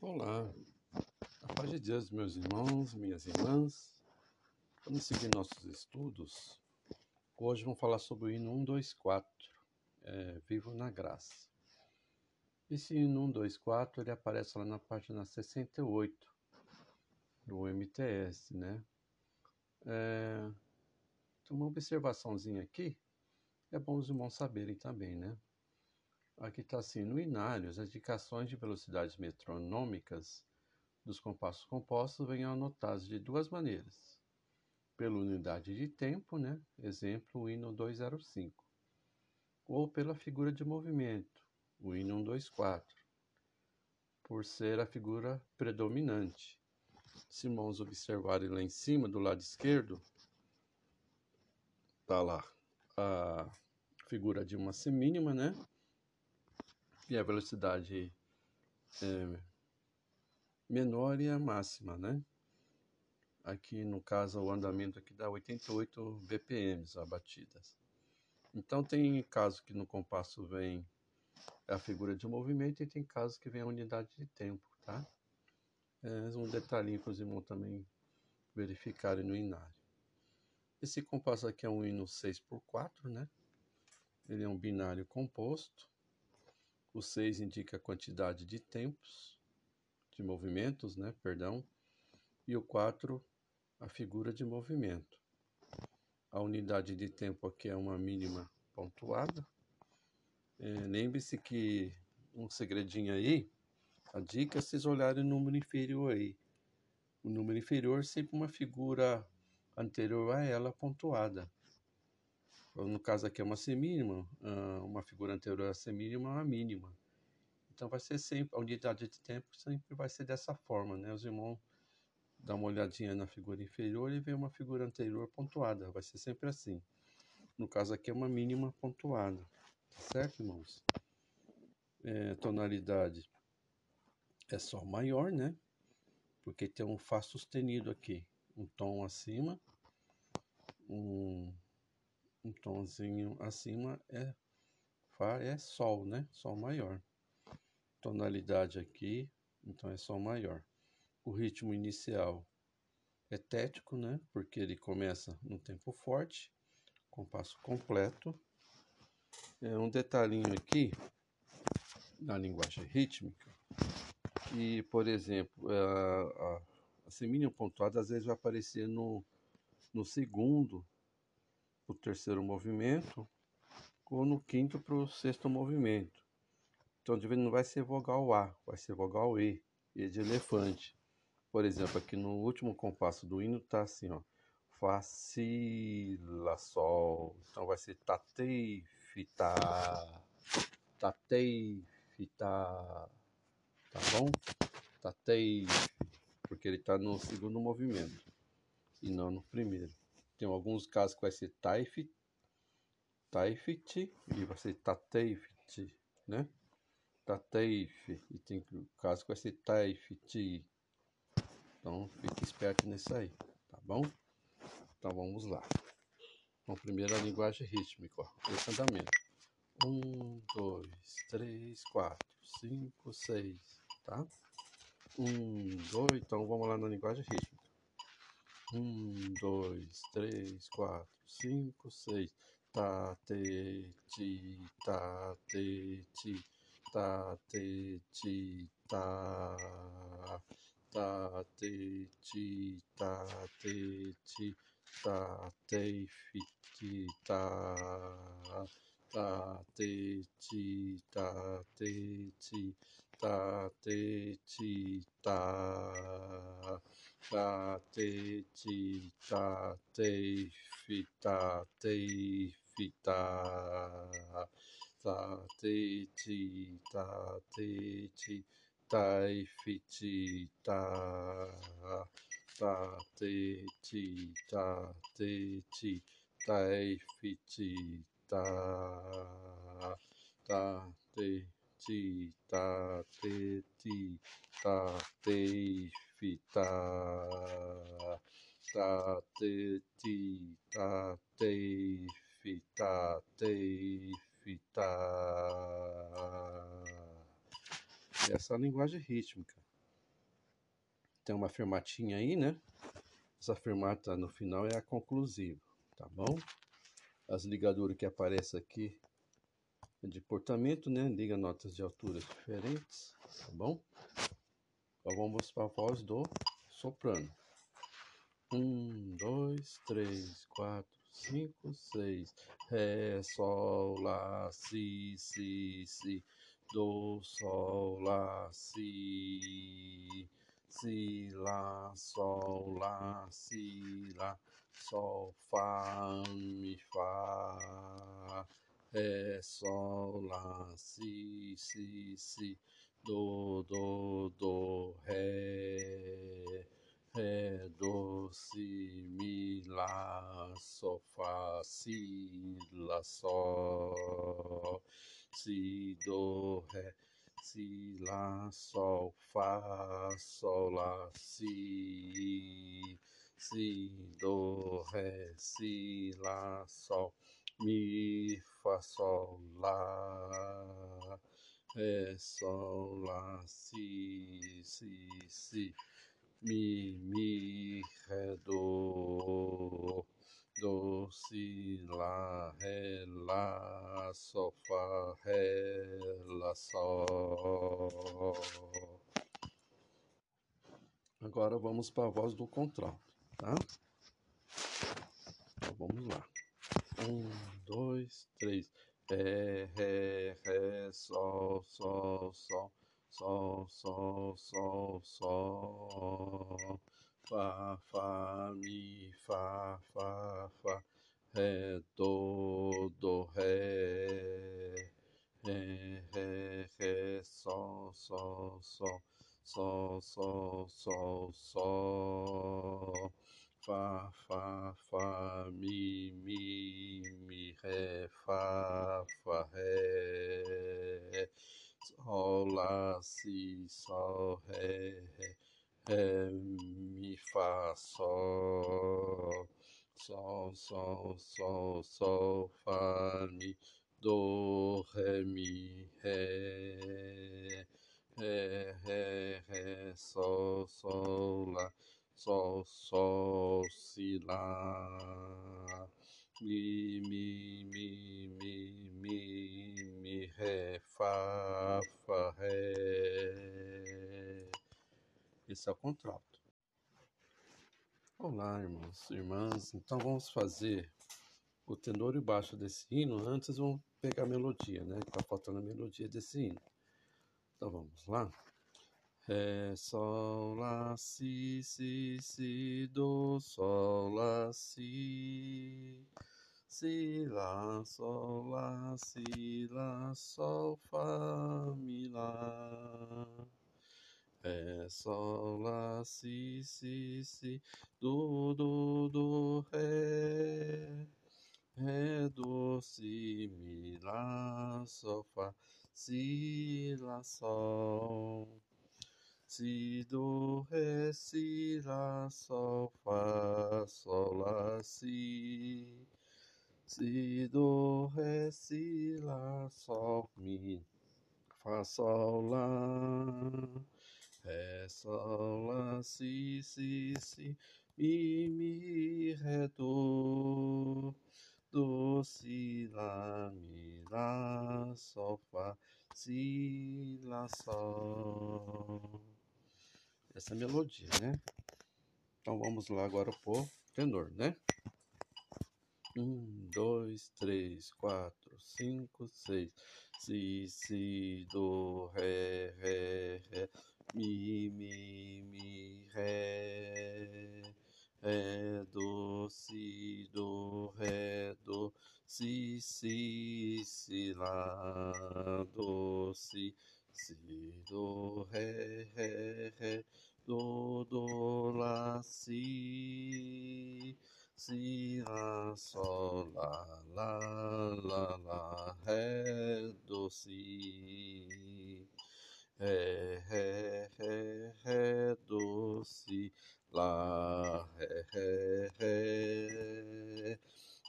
Olá, a paz de Deus, meus irmãos, minhas irmãs. Vamos seguir nossos estudos. Hoje vamos falar sobre o hino 124, é, Vivo na Graça. Esse hino 124 ele aparece lá na página 68 do MTS, né? É, uma observaçãozinha aqui, é bom os irmãos saberem também, né? Aqui está assim, no inário, as indicações de velocidades metronômicas dos compassos compostos vêm anotadas de duas maneiras. Pela unidade de tempo, né? exemplo, o hino 205. Ou pela figura de movimento, o hino 124, por ser a figura predominante. Se irmãos observarem lá em cima, do lado esquerdo, está lá a figura de uma semínima, né? E a velocidade é, menor e a máxima, né? Aqui no caso o andamento aqui dá 88 BPMs a batidas. Então tem casos que no compasso vem a figura de movimento e tem casos que vem a unidade de tempo, tá? É um detalhinho para os irmãos também verificarem no inário. Esse compasso aqui é um hino 6x4, né? Ele é um binário composto o 6 indica a quantidade de tempos, de movimentos, né? Perdão. E o 4, a figura de movimento. A unidade de tempo aqui é uma mínima pontuada. É, Lembre-se que um segredinho aí, a dica é vocês olharem o número inferior aí. O número inferior é sempre uma figura anterior a ela pontuada no caso aqui é uma semínima, ah, uma figura anterior a semínima é uma mínima. Então vai ser sempre, a unidade de tempo sempre vai ser dessa forma, né? Os irmãos dão uma olhadinha na figura inferior e vê uma figura anterior pontuada, vai ser sempre assim. No caso aqui é uma mínima pontuada, certo, irmãos? É, tonalidade é Sol maior, né? Porque tem um Fá sustenido aqui, um tom acima, um um tomzinho acima é Fá é Sol, né? Sol maior. Tonalidade aqui, então é Sol maior. O ritmo inicial é tético, né? Porque ele começa no tempo forte, compasso completo. É um detalhinho aqui na linguagem rítmica que, por exemplo, é, a, a, a semínima pontuada às vezes vai aparecer no, no segundo o terceiro movimento ou no quinto para o sexto movimento. Então, não vai ser vogal A, vai ser vogal E, E de elefante. Por exemplo, aqui no último compasso do hino tá assim, ó. Fá, si, lá, sol. Então vai ser tatei, fita, tatei, fita, tá bom? Tatei, porque ele está no segundo movimento e não no primeiro. Tem alguns casos que vai ser Taifit, Taifit e vai ser Tateifit, né? Tateif. E tem caso que vai ser Taifit. Então, fique esperto nisso aí, tá bom? Então, vamos lá. Então, primeiro a linguagem rítmica, ó. Esse andamento. Um, dois, três, quatro, cinco, seis, tá? Um, dois, então vamos lá na linguagem rítmica. Um, dois, três, quatro, cinco, seis. Tá, te, ti, tá, te, ti, tá, te, ti, tá. Tá, te, ti, tá, te, ti, tá, te, fi, ti, tá. Tá, te, ti, tá, te, ti, tá, te, ti, tá ta te ti ta te fi ta te fi ta ta te ti ta te ti tai fi ti ta ta te ti ta te ti tai fi ta ta te ti ta te ti ta te fita ta essa é a linguagem rítmica tem uma fermatinha aí, né? Essa fermata no final é a conclusiva, tá bom? As ligaduras que aparecem aqui é de portamento, né? Liga notas de alturas diferentes, tá bom? Agora vamos para a voz do soprano. Um, dois, três, quatro, cinco, seis. Ré, sol, lá, si, si, si. Do, sol, lá, si. Si, lá, sol, lá, si, lá. Sol, fá, mi, fá. Ré, sol, lá, si, si, si. Do, do, do, ré. Ré, do, si, mi, lá, sol, fá, si, lá, sol. Si, do, ré si, lá, sol, fá, sol, lá, si, si, do, ré, si, lá, sol, mi, fá, sol, lá, ré, sol, lá, si, si, si, mi, mi, ré, do, do, si, lá, ré, lá, sol, fá, ré, lá, sol. Agora vamos para a voz do contralto, tá? Então vamos lá. Um, dois, três. Ré, ré, ré, sol, sol, sol, sol, sol, sol, sol. Fá, fá, mi, fá, fá, fá. Ré, do, do, ré. Ré, ré, ré, sol, sol, sol. Sol, sol, sol, sol. Sol, ré, ré. Ré, mi, fá, sol. Sol, sol, sol, sol, fá, mi, do, ré, mi, ré. Ré, ré, ré, sol, sol, lá. Sol, sol, si, lá. Mi, mi, mi, Esse é o contralto. Olá, irmãos e irmãs. Então vamos fazer o tenor e baixo desse hino. Antes vamos pegar a melodia, né? Tá faltando a melodia desse hino. Então vamos lá. Ré, sol, lá, si, si, si, do, sol, lá, si. Si, lá, sol, lá, si, lá, sol, fá, mi, lá. Ré, sol, lá, si, si, si, do, do, do, ré. Ré, do, si, mi, lá, sol, fá, si, lá, sol. Si, do, ré, si, lá, sol, fá, sol, lá, si. Si, do, ré, si, lá, sol, mi, fá, sol, lá. Ré, sol, lá, si, si, si, mi, mi, ré, do. Do, si, lá, mi, lá, sol, fá, si, lá, sol. Essa é a melodia, né? Então vamos lá agora pro tenor, né? Um, dois, três, quatro, cinco, seis. Si, si, do, ré, ré, ré. Mi, mi, mi, ré. Ré, do, si, do, ré, do. Si, si, si, lá, do, si. Si, do, ré, ré, ré. Do, do, lá, si. Si, lá, sol, lá, lá, lá, lá, ré, do, si. Ré, ré, ré, ré, do, si, lá, ré, ré, ré.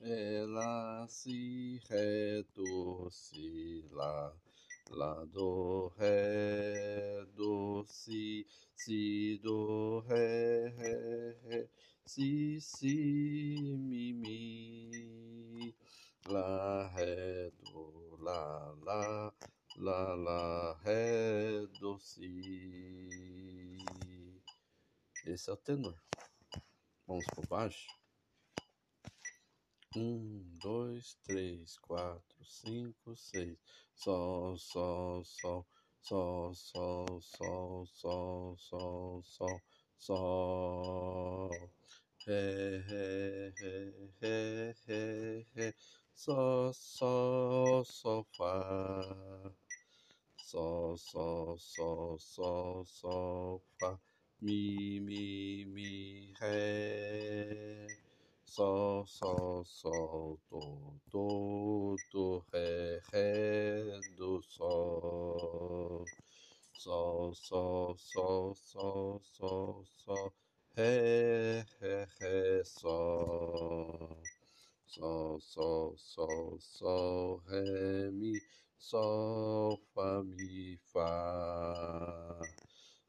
Ré, lá, si, ré, do, si, lá. Lá, do, ré, do, si, si, do, ré. si, mi, mi, lá, ré, do, lá, lá, lá, lá, ré, si. Esse é o tenor. Vamos por baixo. Um, dois, três, quatro, cinco, seis. Sol, sol, sol, sol, sol, sol, sol, sol, sol, sol. Ré, ré, ré, ré, ré, ré. Sol, sol, sol, fá. Sol, sol, sol, sol, sol, fá. Mi, mi, mi, ré. Sol, sol, sol, do, do, do, ré, ré, do, sol. Sol, sol, sol, sol, sol, sol, ré, ré, ré, sol. Sol, sol, sol, sol,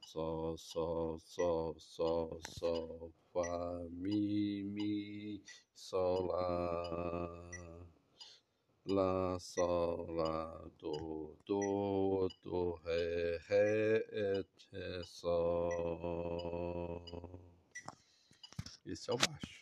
Sol, sol, sol, sol, sol, fá, mi, mi, sol, lá. Lá, sol, lá, do, do, do, ré, ré, ré, sol. Esse é o baixo.